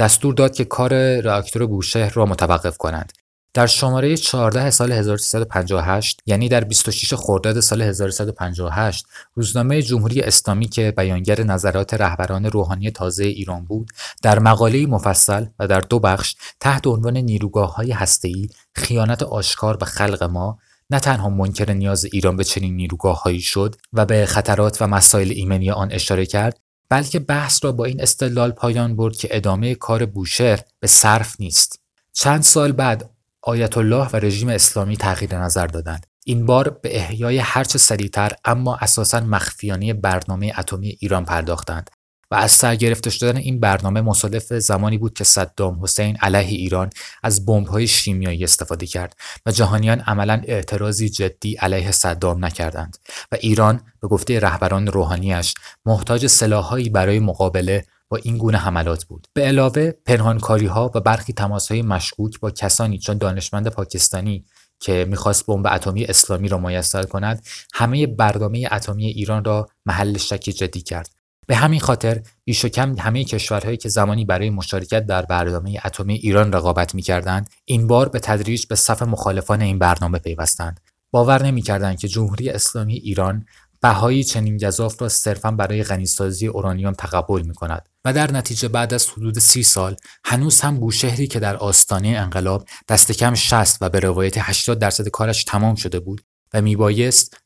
[SPEAKER 1] دستور داد که کار راکتور بوشهر را متوقف کنند. در شماره 14 سال 1358 یعنی در 26 خرداد سال 1358 روزنامه جمهوری اسلامی که بیانگر نظرات رهبران روحانی تازه ایران بود در مقاله مفصل و در دو بخش تحت عنوان نیروگاه های هسته‌ای خیانت آشکار به خلق ما نه تنها منکر نیاز ایران به چنین نیروگاه هایی شد و به خطرات و مسائل ایمنی آن اشاره کرد بلکه بحث را با این استدلال پایان برد که ادامه کار بوشهر به صرف نیست. چند سال بعد آیت الله و رژیم اسلامی تغییر نظر دادند. این بار به احیای هرچه سریعتر اما اساسا مخفیانه برنامه اتمی ایران پرداختند و از سر گرفته شدن این برنامه مصادف زمانی بود که صدام حسین علیه ایران از بمب‌های شیمیایی استفاده کرد و جهانیان عملا اعتراضی جدی علیه صدام نکردند و ایران به گفته رهبران روحانیش محتاج سلاحهایی برای مقابله با این گونه حملات بود. به علاوه پنهانکاری ها و برخی تماس های مشکوک با کسانی چون دانشمند پاکستانی که می‌خواست بمب اتمی اسلامی را میسر کند همه برنامه اتمی ایران را محل شک جدی کرد. به همین خاطر بیش و کم همه کشورهایی که زمانی برای مشارکت در برنامه اتمی ایران رقابت می‌کردند این بار به تدریج به صف مخالفان این برنامه پیوستند. باور نمی‌کردند که جمهوری اسلامی ایران بهای چنین گزاف را صرفا برای غنیسازی اورانیوم تقبل می کند و در نتیجه بعد از حدود سی سال هنوز هم بوشهری که در آستانه انقلاب دست کم 60 و به روایت 80 درصد کارش تمام شده بود و میبایست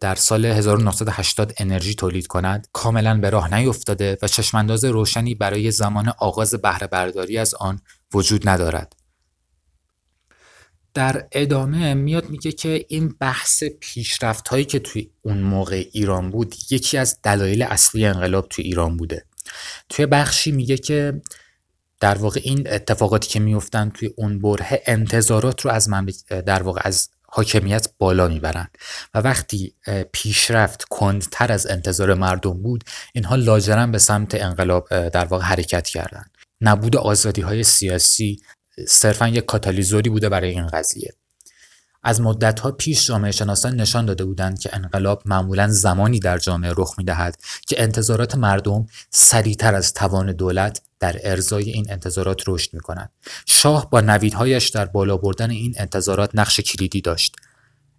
[SPEAKER 1] در سال 1980 انرژی تولید کند کاملا به راه نیفتاده و چشمانداز روشنی برای زمان آغاز بهره برداری از آن وجود ندارد. در ادامه میاد میگه که این بحث پیشرفت هایی که توی اون موقع ایران بود یکی از دلایل اصلی انقلاب توی ایران بوده. توی بخشی میگه که در واقع این اتفاقاتی که میفتن توی اون بره انتظارات رو از در واقع از حاکمیت بالا می‌برن و وقتی پیشرفت کندتر از انتظار مردم بود اینها لاجرم به سمت انقلاب در واقع حرکت کردند نبود آزادی های سیاسی صرفا یک کاتالیزوری بوده برای این قضیه از ها پیش جامعه شناسان نشان داده بودند که انقلاب معمولا زمانی در جامعه رخ می‌دهد که انتظارات مردم سریعتر از توان دولت در ارزای این انتظارات رشد می کند. شاه با نویدهایش در بالا بردن این انتظارات نقش کلیدی داشت.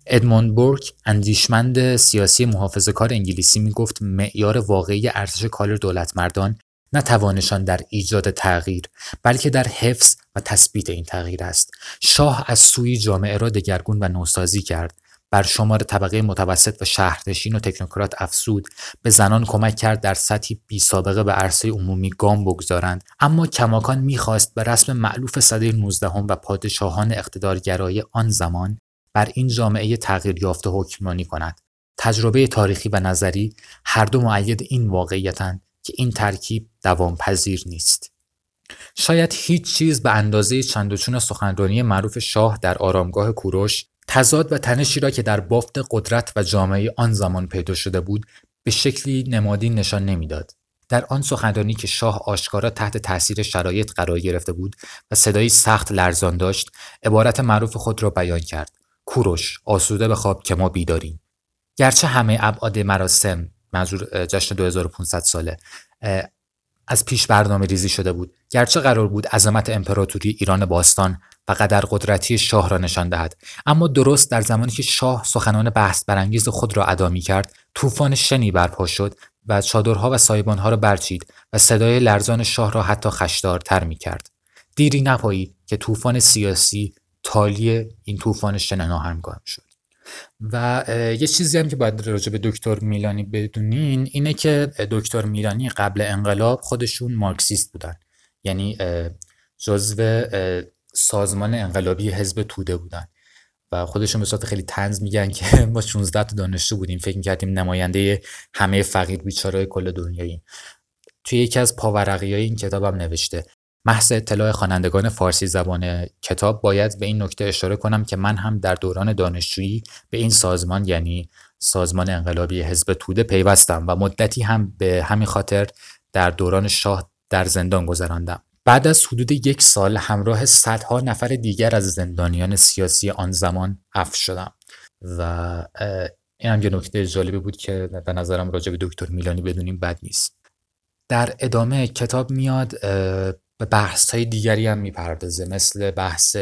[SPEAKER 1] ادموند بورک اندیشمند سیاسی محافظه کار انگلیسی می گفت معیار واقعی ارزش کار دولت مردان نه توانشان در ایجاد تغییر بلکه در حفظ و تثبیت این تغییر است. شاه از سوی جامعه را دگرگون و نوسازی کرد. بر شمار طبقه متوسط و شهرنشین و تکنوکرات افزود. به زنان کمک کرد در سطحی بی سابقه به عرصه عمومی گام بگذارند. اما کماکان می‌خواست به رسم معلوف صده 19 و پادشاهان اقتدارگرای آن زمان بر این جامعه تغییر یافته حکمرانی کند. تجربه تاریخی و نظری هر دو معید این واقعیتند که این ترکیب دوام پذیر نیست. شاید هیچ چیز به اندازه چندوچون سخنرانی معروف شاه در آرامگاه کوروش تضاد و تنشی را که در بافت قدرت و جامعه آن زمان پیدا شده بود به شکلی نمادین نشان نمی‌داد. در آن سخنرانی که شاه آشکارا تحت تاثیر شرایط قرار گرفته بود و صدایی سخت لرزان داشت عبارت معروف خود را بیان کرد کوروش آسوده به خواب که ما بیداریم گرچه همه ابعاد مراسم منظور جشن 2500 ساله از پیش برنامه ریزی شده بود. گرچه قرار بود عظمت امپراتوری ایران باستان و قدر قدرتی شاه را نشان دهد. اما درست در زمانی که شاه سخنان بحث برانگیز خود را ادا می کرد طوفان شنی برپا شد و چادرها و سایبانها را برچید و صدای لرزان شاه را حتی خشدارتر می کرد دیری نپایید که طوفان سیاسی تالی این طوفان شن ناهمگام شد. و یه چیزی هم که باید راجع به دکتر میلانی بدونین اینه که دکتر میلانی قبل انقلاب خودشون مارکسیست بودن. یعنی جزو سازمان انقلابی حزب توده بودن. و خودشون به صورت خیلی تنز میگن که [LAUGHS] ما 16 تا دانشجو بودیم. فکر می‌کردیم نماینده همه فقیر بیچاره کل دنیایی توی یکی از پاورقی های این کتابم نوشته. محض اطلاع خوانندگان فارسی زبان کتاب باید به این نکته اشاره کنم که من هم در دوران دانشجویی به این سازمان یعنی سازمان انقلابی حزب توده پیوستم و مدتی هم به همین خاطر در دوران شاه در زندان گذراندم. بعد از حدود یک سال همراه صدها نفر دیگر از زندانیان سیاسی آن زمان عفو شدم و این هم یه نکته جالبی بود که به نظرم راجع به دکتر میلانی بدونیم بد نیست. در ادامه کتاب میاد به بحث های دیگری هم می‌پردازه مثل بحث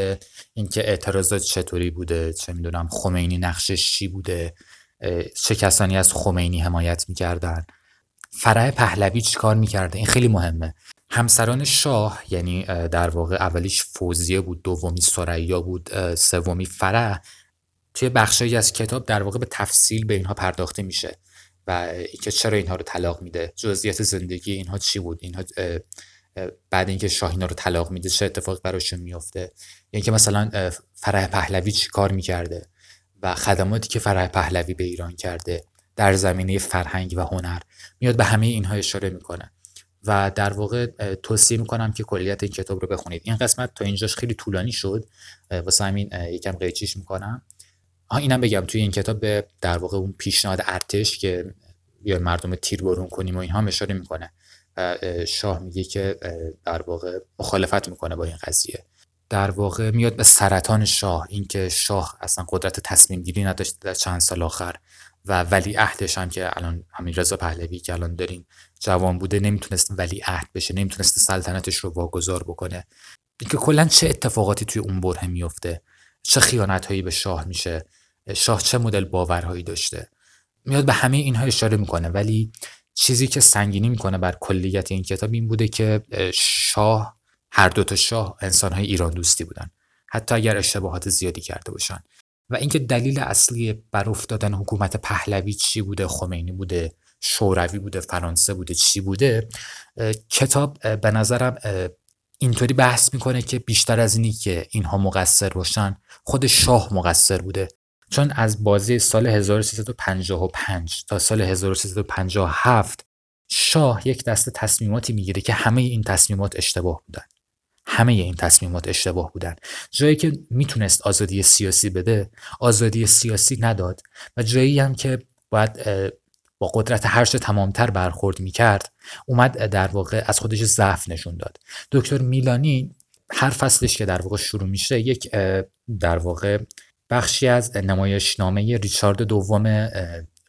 [SPEAKER 1] اینکه اعتراضات چطوری بوده چه می‌دونم خمینی نقشش چی بوده چه کسانی از خمینی حمایت می‌کردن. فرح پهلوی چیکار می‌کرده؟ این خیلی مهمه. همسران شاه یعنی در واقع اولیش فوزیه بود دومی سریا بود سومی فرح توی بخشی از کتاب در واقع به تفصیل به اینها پرداخته میشه و اینکه چرا اینها رو طلاق میده جزئیات زندگی اینها چی بود اینها بعد اینکه شاه اینا رو طلاق میده چه اتفاق براشون میفته یعنی که مثلا فرح پهلوی چی کار می‌کرده؟ و خدماتی که فرح پهلوی به ایران کرده در زمینه فرهنگ و هنر میاد به همه اینها اشاره می‌کنه. و در واقع توصیه می‌کنم که کلیت این کتاب رو بخونید. این قسمت تا اینجاش خیلی طولانی شد. واسه همین یکم قیچیش می‌کنم. آها اینم بگم توی این کتاب به در واقع اون پیشنهاد ارتش که بیا مردم تیر برون کنیم و اینها اشاره می‌کنه. شاه میگه که در واقع مخالفت می‌کنه با این قضیه. در واقع میاد به سرطان شاه اینکه شاه اصلا قدرت تصمیم گیری نداشته در چند سال آخر و ولی عهدش هم که الان همین رضا پهلوی که الان داریم جوان بوده نمی‌تونست ولی عهد بشه نمی‌تونست سلطنتش رو واگذار بکنه. اینکه کلا چه اتفاقاتی توی اون بره میفته چه خیانت هایی به شاه میشه؟ شاه چه مدل باورهایی داشته؟ میاد به همه اینها اشاره می‌کنه ولی چیزی که سنگینی می‌کنه بر کلیت این کتاب این بوده که شاه هر دو تا شاه انسانهای ایران دوستی بودن. حتی اگر اشتباهات زیادی کرده باشن. و اینکه دلیل اصلی بر افتادن حکومت پهلوی چی بوده خمینی بوده شوروی بوده فرانسه بوده چی بوده کتاب به نظرم اینطوری بحث می‌کنه که بیشتر از اینی که اینها مقصر باشن خود شاه مقصر بوده. چون از بازی سال 1355 تا سال 1357 شاه یک دسته تصمیماتی می‌گیره که همه این تصمیمات اشتباه بودن. همه این تصمیمات اشتباه بودن. جایی که می‌تونست آزادی سیاسی بده آزادی سیاسی نداد و جایی هم که باید با قدرت هرچه تمامتر برخورد می‌کرد اومد در واقع از خودش ضعف نشون داد. دکتر میلانی هر فصلش که در واقع شروع میشه یک در واقع بخشی از نمایشنامه ریچارد دوم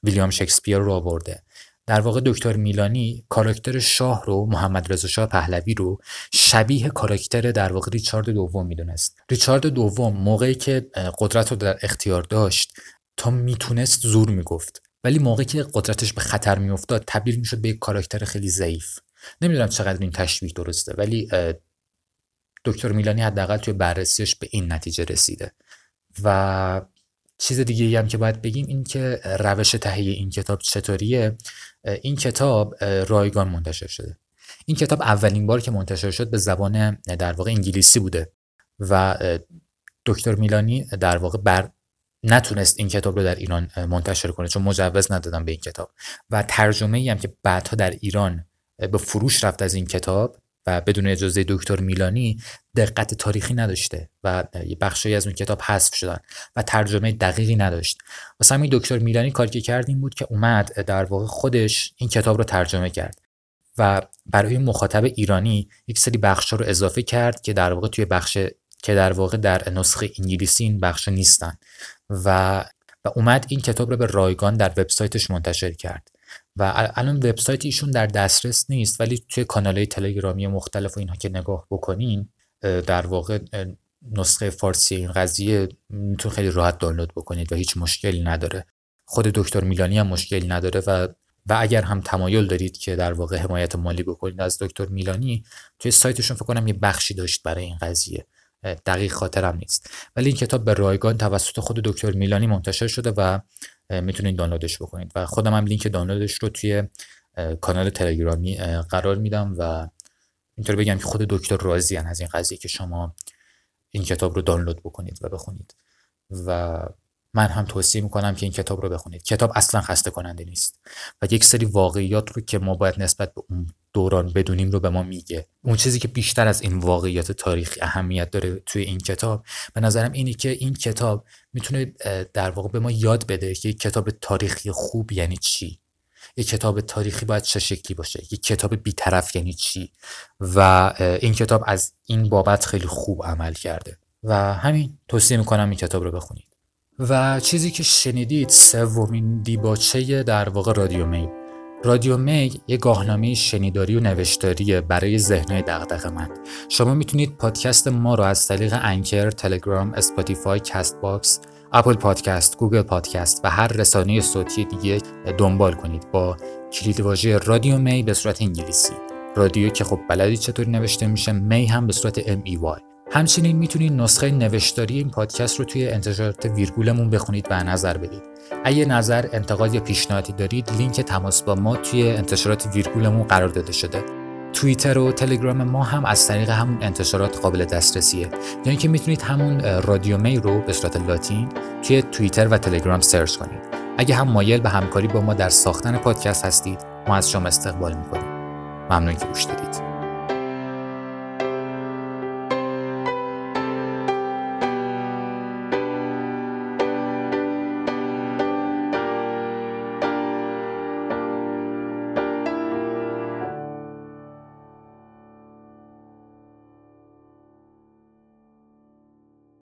[SPEAKER 1] ویلیام شکسپیر رو آورده. در واقع دکتر میلانی کاراکتر شاه رو محمد رضا شاه پهلوی رو شبیه کاراکتر در واقع ریچارد دوم می‌دونست. ریچارد دوم موقعی که قدرت رو در اختیار داشت تا می‌تونست زور می‌گفت. ولی موقعی که قدرتش به خطر میافتاد تبدیل می‌شد به یک کاراکتر خیلی ضعیف. نمی‌دونم چقدر این تشبیه درسته ولی دکتر میلانی حداقل توی بررسیش به این نتیجه رسیده. و چیز دیگه هم که باید بگیم این که روش تهیه این کتاب چطوریه؟ این کتاب رایگان منتشر شده. این کتاب اولین بار که منتشر شد به زبان در واقع انگلیسی بوده و دکتر میلانی در واقع بر نتونست این کتاب رو در ایران منتشر کنه چون مجوز ندادن به این کتاب. و ترجمه ای هم که بعدها در ایران به فروش رفت از این کتاب و بدون اجازه دکتر میلانی دقت تاریخی نداشته و یه بخشی از اون کتاب حذف شدن و ترجمه دقیقی نداشت. واسه همین دکتر میلانی کاری که کرد این بود که اومد در واقع خودش این کتاب رو ترجمه کرد و برای مخاطب ایرانی یک سری بخش رو اضافه کرد که در واقع توی بخش که در واقع در نسخه انگلیسی این بخش نیستن. و و اومد این کتاب رو به رایگان در وبسایتش منتشر کرد. و الان وبسایت ایشون در دسترس نیست ولی توی کانال تلگرامی مختلف و اینها که نگاه بکنین در واقع نسخه فارسی این قضیه میتون خیلی راحت دانلود بکنید و هیچ مشکلی نداره. خود دکتر میلانی هم مشکلی نداره و و اگر هم تمایل دارید که در واقع حمایت مالی بکنید از دکتر میلانی توی سایتشون فکر کنم یه بخشی داشت برای این قضیه. دقیق خاطرم نیست. ولی این کتاب به رایگان توسط خود دکتر میلانی منتشر شده و می‌تونید دانلودش بکنید. و خودم هم لینک دانلودش رو توی کانال تلگرامی قرار میدم و اینطور بگم که خود دکتر راضی از این قضیه که شما این کتاب رو دانلود بکنید و بخونید. و من هم توصیه می‌کنم که این کتاب رو بخونید. کتاب اصلا خسته کننده نیست. و یک سری واقعیات رو که ما باید نسبت به اون دوران بدونیم رو به ما میگه. اون چیزی که بیشتر از این واقعیات تاریخی اهمیت داره توی این کتاب به نظرم اینه که این کتاب می‌تونه در واقع به ما یاد بده که یک کتاب تاریخی خوب یعنی چی. یک کتاب تاریخی باید چه شکلی باشه؟ یک کتاب بیطرف یعنی چی؟ و این کتاب از این بابت خیلی خوب عمل کرده. و همین توصیه می‌کنم این کتاب رو بخونید. و چیزی که شنیدید سومین دیباچه در واقع رادیو میل. رادیو میل یه گاهنامه شنیداری و نوشتاریه برای ذهنهای دغدغه‌مند. شما می‌تونید پادکست ما رو از طریق Anchor، تلگرام، Spotify، Castbox، اپل پادکست، گوگل پادکست و هر رسانه صوتی دیگه دنبال کنید با کلیدواژه رادیو می به صورت انگلیسی. رادیو که خب بلدی چطوری نوشته میشه می هم به صورت M-E-Y همچنین می‌تونید نسخه نوشتاری این پادکست رو توی انتشارات ویرگولمون بخونید و نظر بدید. اگه نظر، انتقاد یا پیشنهادی دارید، لینک تماس با ما توی انتشارات ویرگولمون قرار داده شده. توییتر و تلگرام ما هم از طریق همون انتشارات قابل دسترسیه. یعنی که می‌تونید همون رادیو می رو به صورت لاتین توی توییتر و تلگرام سرچ کنید. اگه هم مایل به همکاری با ما در ساختن پادکست هستید، ما از شما استقبال می‌کنیم. ممنون که گوش دادید.